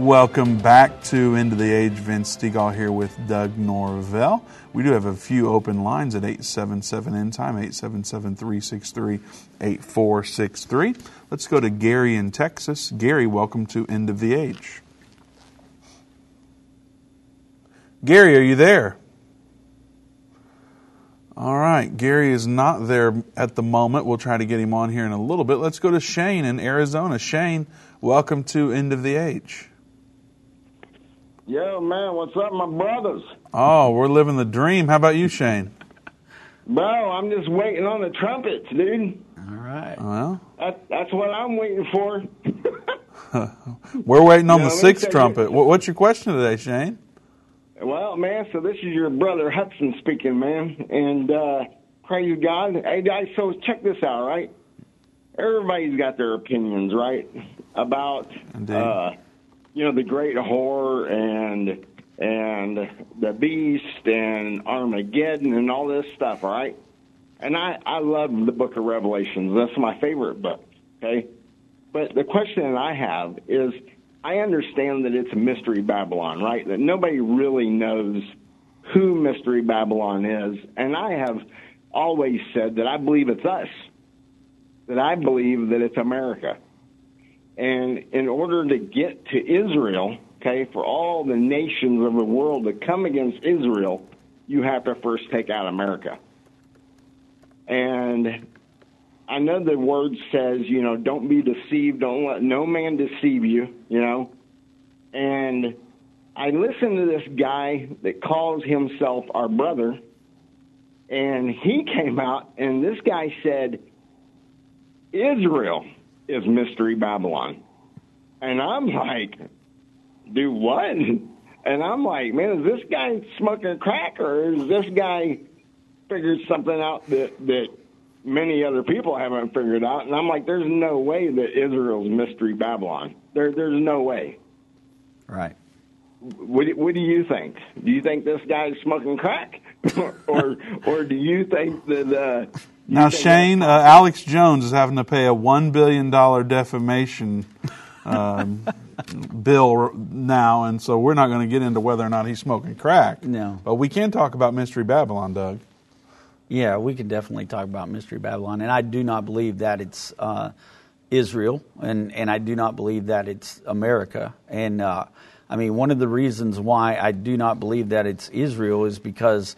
Welcome back to End of the Age. Vince Stegall here with Doug Norvell. We do have a few open lines at 877 End Time, 877 363 8463. Let's go to Gary in Texas. Gary, welcome to End of the Age. Gary, are you there? All right, Gary is not there at the moment. We'll try to get him on here in a little bit. Let's go to Shane in Arizona. Shane, welcome to End of the Age. Yo, man, what's up, my brothers? Oh, we're living the dream. How about you, Shane? Bro, I'm just waiting on the trumpets, dude. All right. Well, That, that's what I'm waiting for. we're waiting on Yeah, the sixth tell you- trumpet. What's your question today, Shane? Well, man, so this is your brother Hudson speaking, man. And uh, praise God. Hey, guys, so check this out, right? Everybody's got their opinions, right? About, Indeed. uh, you know, the great horror and and the beast and Armageddon and all this stuff, right? And I, I love the book of Revelations. That's my favorite book, okay? But the question that I have is I understand that it's a mystery Babylon, right? That nobody really knows who Mystery Babylon is. And I have always said that I believe it's us, that I believe that it's America. And in order to get to Israel, okay, for all the nations of the world to come against Israel, you have to first take out America. And I know the word says, you know, don't be deceived, don't let no man deceive you, you know. And I listened to this guy that calls himself our brother, and he came out, and this guy said, Israel is Mystery Babylon. And I'm like, do what? And I'm like, man, is this guy smoking crack, or is this guy figured something out that, that many other people haven't figured out? And I'm like, there's no way that Israel's Mystery Babylon. There, there's no way. Right. What, do- what do you think? Do you think this guy's smoking crack, or or do you think that? Uh, Now, Shane, uh, Alex Jones is having to pay a one billion dollar defamation um, bill now, and so we're not going to get into whether or not he's smoking crack. No. but we can talk about Mystery Babylon, Doug. Yeah, we can definitely talk about Mystery Babylon, and I do not believe that it's uh, Israel, and and I do not believe that it's America. And uh, I mean, one of the reasons why I do not believe that it's Israel is because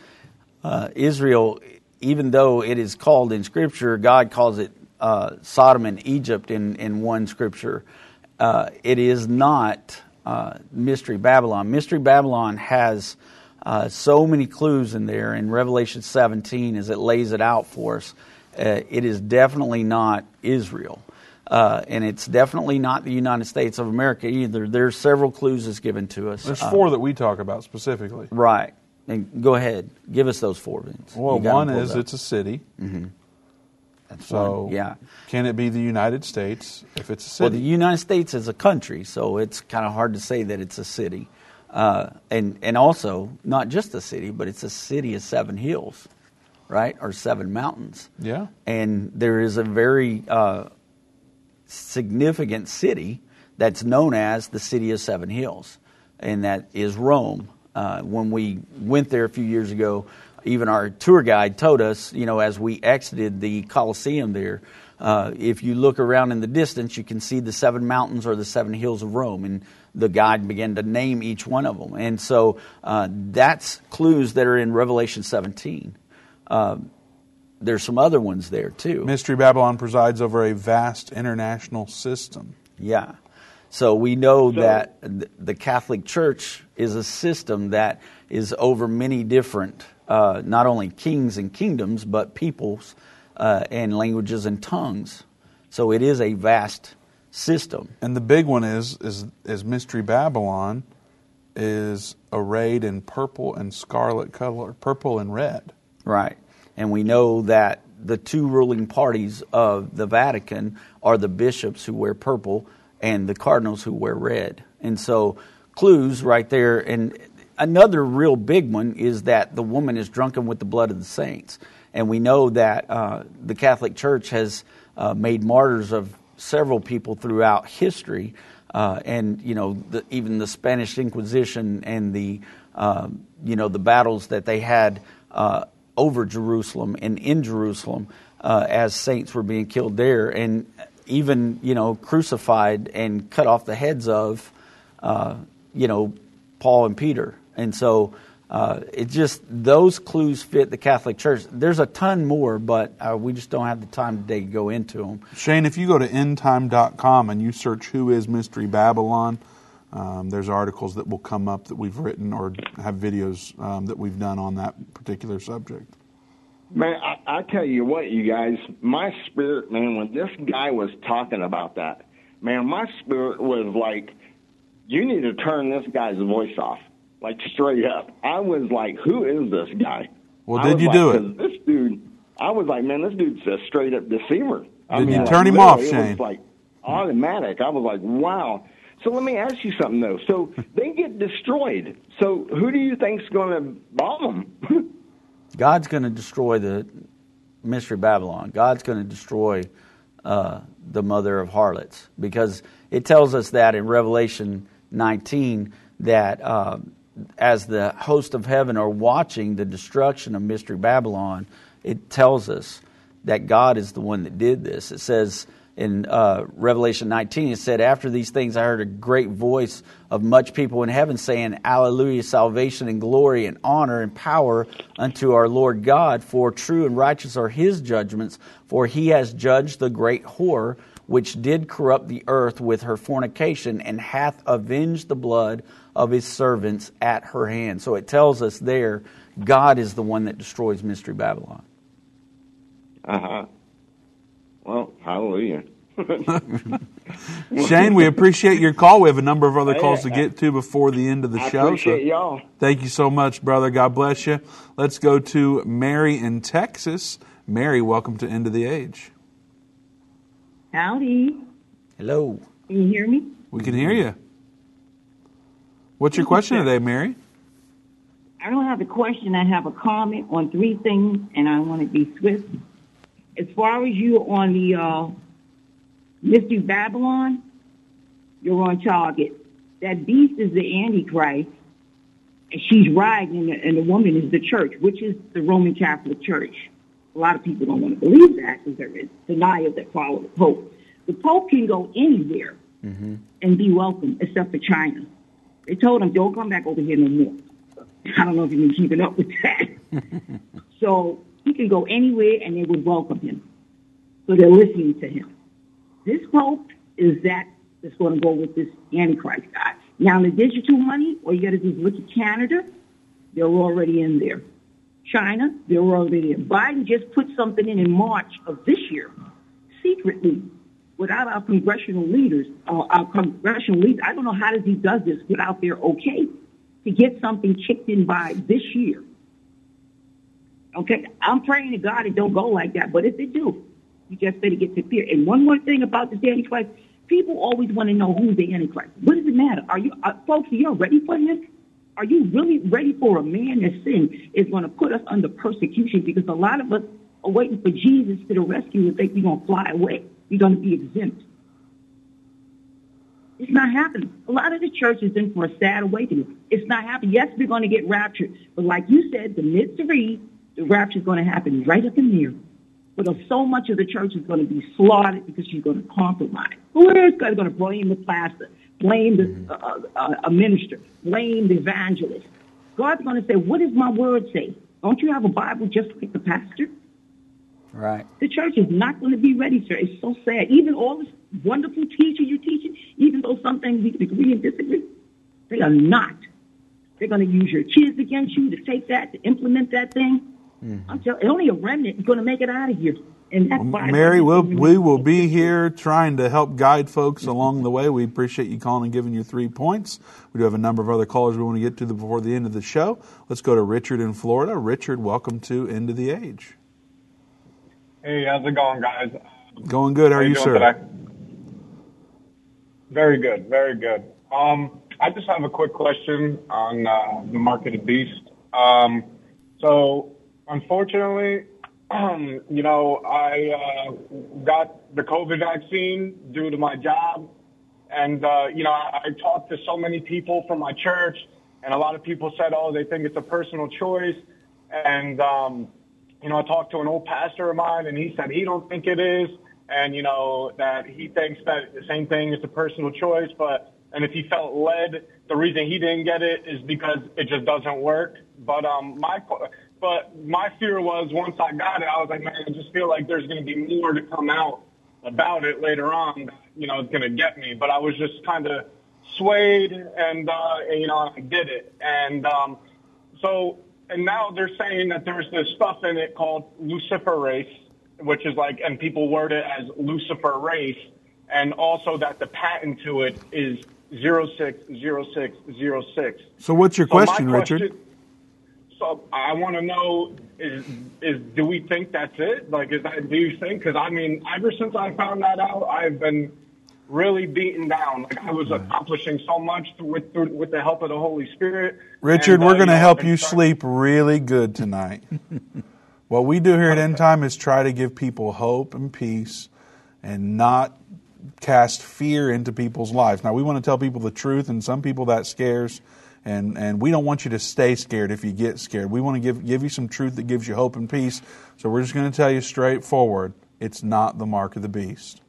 uh, Israel, even though it is called in Scripture, God calls it uh, Sodom and Egypt in in one Scripture. Uh, it is not uh, Mystery Babylon. Mystery Babylon has uh, so many clues in there in Revelation 17 as it lays it out for us. Uh, it is definitely not Israel. Uh, and it's definitely not the United States of America either. There's several clues that's given to us. There's Uh, four that we talk about specifically. Right. And go ahead. Give us those four, Vince. Well, one is up. it's a city. Mhm. That's so one, yeah. can it be the United States if it's a city? Well, the United States is a country, so it's kind of hard to say that it's a city. Uh, and and also not just a city, but it's a city of seven hills, right, or seven mountains. yeah. And there is a very uh, significant city that's known as the city of seven hills, and that is Rome. Uh, when we went there a few years ago, even our tour guide told us, you know, as we exited the Colosseum there, uh, if you look around in the distance, you can see the seven mountains or the seven hills of Rome. And the guide began to name each one of them. And so uh, that's clues that are in Revelation 17. Uh, there's some other ones there too. Mystery Babylon presides over a vast international system. Yeah. So we know that the Catholic Church is a system that is over many different, uh, not only kings and kingdoms, but peoples uh, and languages and tongues. So it is a vast system. And the big one is is is Mystery Babylon is arrayed in purple and scarlet color, purple and red. Right. And we know that the two ruling parties of the Vatican are the bishops who wear purple and the cardinals who wear red. And so, clues right there. And another real big one is that the woman is drunken with the blood of the saints. And we know that uh, the Catholic Church has uh, made martyrs of several people throughout history. Uh, and you know, the, even the Spanish Inquisition and the um, you know the battles that they had uh, over Jerusalem and in Jerusalem uh, as saints were being killed there, and even you know crucified and cut off the heads of uh, you know Paul and Peter, and so. Uh, it just those clues fit the Catholic Church. There's a ton more, but uh, we just don't have the time today to go into them. Shane, if you go to endtime.com and you search who is Mystery Babylon, um, there's articles that will come up that we've written or have videos um, that we've done on that particular subject. Man, I, I tell you what, you guys, my spirit, man, when this guy was talking about that, man, my spirit was like, you need to turn this guy's voice off, like straight up. I was like, who is this guy? Well, did you like, do it? 'cause This dude, I was like, man, this dude's a straight up deceiver. I Did mean, you like, turn him literally, off, it Shane? was like automatic. I was like, wow. So let me ask you something though. So they get destroyed. So who do you think's going to bomb them? God's going to destroy the mystery Babylon. God's going to destroy uh, the mother of harlots because it tells us that in Revelation 19 that uh, as the host of heaven are watching the destruction of mystery Babylon, it tells us that God is the one that did this. It says in uh, Revelation 19, it said, After these things I heard a great voice of much people in heaven saying, Alleluia, salvation and glory and honor and power unto our Lord God, for true and righteous are his judgments, for he has judged the great whore which did corrupt the earth with her fornication, and hath avenged the blood of his servants at her hand. So it tells us there, God is the one that destroys Mystery Babylon. Uh huh. Well, hallelujah. Shane, we appreciate your call. We have a number of other calls to get to before the end of the I show. appreciate y'all. Thank you so much, brother. God bless you. Let's go to Mary in Texas. Mary, welcome to End of the Age. Howdy. Hello. Can you hear me? We can hear you. What's your question today, Mary? I don't have a question. I have a comment on three things, and I want to be swift. As far as you on the uh, Mystery Babylon, you're on target. That beast is the Antichrist, and she's riding, and the, and the woman is the church, which is the Roman Catholic Church. A lot of people don't want to believe that because there is denial that follow the Pope. The Pope can go anywhere mm-hmm. and be welcome, except for China. They told him, don't come back over here no more. I don't know if you've been keeping up with that. so he can go anywhere and they would welcome him. So they're listening to him. This Pope is that that's going to go with this Antichrist guy. Now, the digital money, all you got to do is look at Canada. They're already in there. China, they're already in. Biden just put something in in March of this year, secretly, without our congressional leaders, uh, our congressional leaders. I don't know how does he does this without their okay to get something kicked in by this year. Okay, I'm praying to God it don't go like that, but if it do, you just better get prepared. And one more thing about this Antichrist, people always want to know who's the Antichrist. What does it matter? Are you, are, folks, are you ready for this? Are you really ready for a man that sin is going to put us under persecution? Because a lot of us are waiting for Jesus to the rescue and think we're going to fly away. We're going to be exempt. It's not happening. A lot of the church is in for a sad awakening. It's not happening. Yes, we're going to get raptured. But like you said, the mystery, the rapture is going to happen right up in there. But so much of the church is going to be slaughtered because she's going to compromise. Who is going to blame the pastor, blame uh, a minister, blame the evangelist? God's going to say, "What does my word say? Don't you have a Bible just like the pastor?" Right. The church is not going to be ready, sir. It's so sad. Even all this wonderful teaching you're teaching, even though some things we can agree and disagree, they are not. They're going to use your kids against you to take that, to implement that thing. I'm telling only a remnant is going to make it out of here. And that's why Mary, we'll, we will be here trying to help guide folks along the way. We appreciate you calling and giving your three points. We do have a number of other callers we want to get to before the end of the show. Let's go to Richard in Florida. Richard, welcome to End of the Age. Hey, how's it going, guys? Going good. How are you, doing sir? today? Very good, very good. Um, I just have a quick question on uh, the mark of beast. Um, so, unfortunately, um, you know, I uh, got the COVID vaccine due to my job, and uh, you know, I, I talked to so many people from my church, and a lot of people said, "Oh, they think it's a personal choice," and um, you know, I talked to an old pastor of mine, and he said he don't think it is, and you know that he thinks that the same thing is a personal choice, but and if he felt led, the reason he didn't get it is because it just doesn't work. But um, my but my fear was once I got it, I was like, man, I just feel like there's going to be more to come out about it later on. that, You know, it's going to get me. But I was just kind of swayed, and, uh, and you know, I did it, and um, so and now they're saying that there's this stuff in it called luciferase, which is like, and people word it as Lucifer race, and also that the patent to it is zero six zero six zero six. So, what's your So my question, Richard? So I want to know is is do we think that's it? Like, is that do you think? Because I mean, ever since I found that out, I've been really beaten down. Like I was accomplishing so much with with the help of the Holy Spirit. Richard, And, uh, we're going to help you sleep really good tonight. what we do here at End Time is try to give people hope and peace and not cast fear into people's lives. Now, we want to tell people the truth, and some people that scares. And, and we don't want you to stay scared if you get scared. We want to give, give you some truth that gives you hope and peace. So we're just going to tell you straightforward it's not the mark of the beast.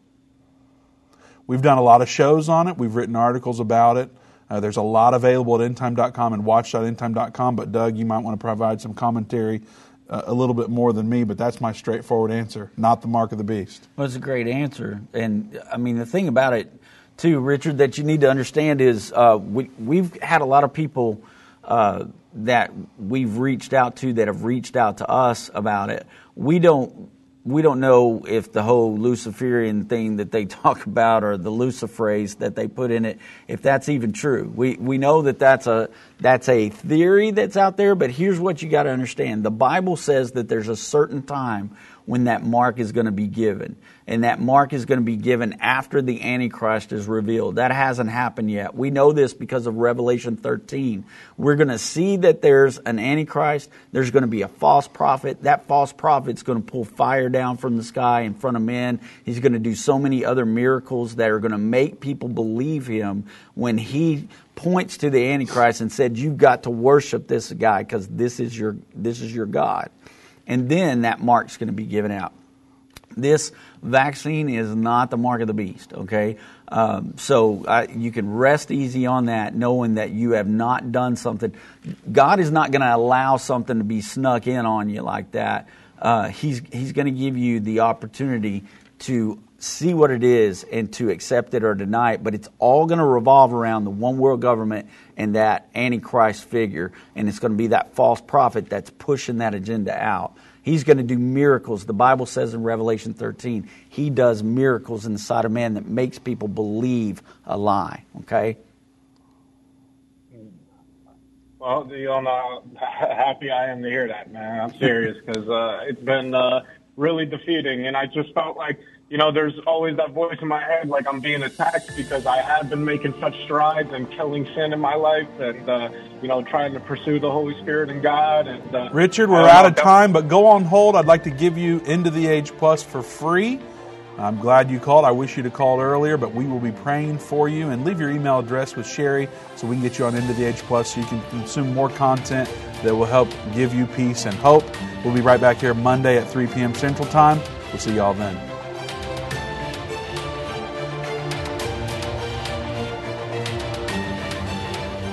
We've done a lot of shows on it. We've written articles about it. Uh, there's a lot available at endtime.com and watch.endtime.com. But Doug, you might want to provide some commentary uh, a little bit more than me. But that's my straightforward answer. Not the mark of the beast. Well, it's a great answer, and I mean the thing about it, too, Richard, that you need to understand is uh, we we've had a lot of people uh, that we've reached out to that have reached out to us about it. We don't we don't know if the whole Luciferian thing that they talk about or the luciferase that they put in it, if that's even true. We we know that that's a that's a theory that's out there, but here's what you got to understand: the Bible says that there's a certain time when that mark is going to be given. And that mark is going to be given after the Antichrist is revealed. That hasn't happened yet. We know this because of Revelation 13. We're going to see that there's an Antichrist. There's going to be a false prophet. That false prophet's going to pull fire down from the sky in front of men. He's going to do so many other miracles that are going to make people believe him when he points to the Antichrist and said, You've got to worship this guy because this is your this is your God and then that mark's going to be given out. This vaccine is not the mark of the beast, okay? Um, so I, you can rest easy on that, knowing that you have not done something. God is not going to allow something to be snuck in on you like that. Uh, he's he's going to give you the opportunity to see what it is and to accept it or deny it, but it's all going to revolve around the one world government and that Antichrist figure, and it's going to be that false prophet that's pushing that agenda out. He's going to do miracles. The Bible says in Revelation 13, he does miracles in the sight of man that makes people believe a lie, okay? Well, you know, how happy I am to hear that, man. I'm serious because uh, it's been uh, really defeating, and I just felt like, you know, there's always that voice in my head, like I'm being attacked because I have been making such strides and killing sin in my life, and uh, you know, trying to pursue the Holy Spirit and God. And uh, Richard, we're out of time, but go on hold. I'd like to give you End of the Age Plus for free. I'm glad you called. I wish you'd have called earlier, but we will be praying for you. And leave your email address with Sherry so we can get you on End of the Age Plus so you can consume more content that will help give you peace and hope. We'll be right back here Monday at 3 p.m. Central Time. We'll see y'all then.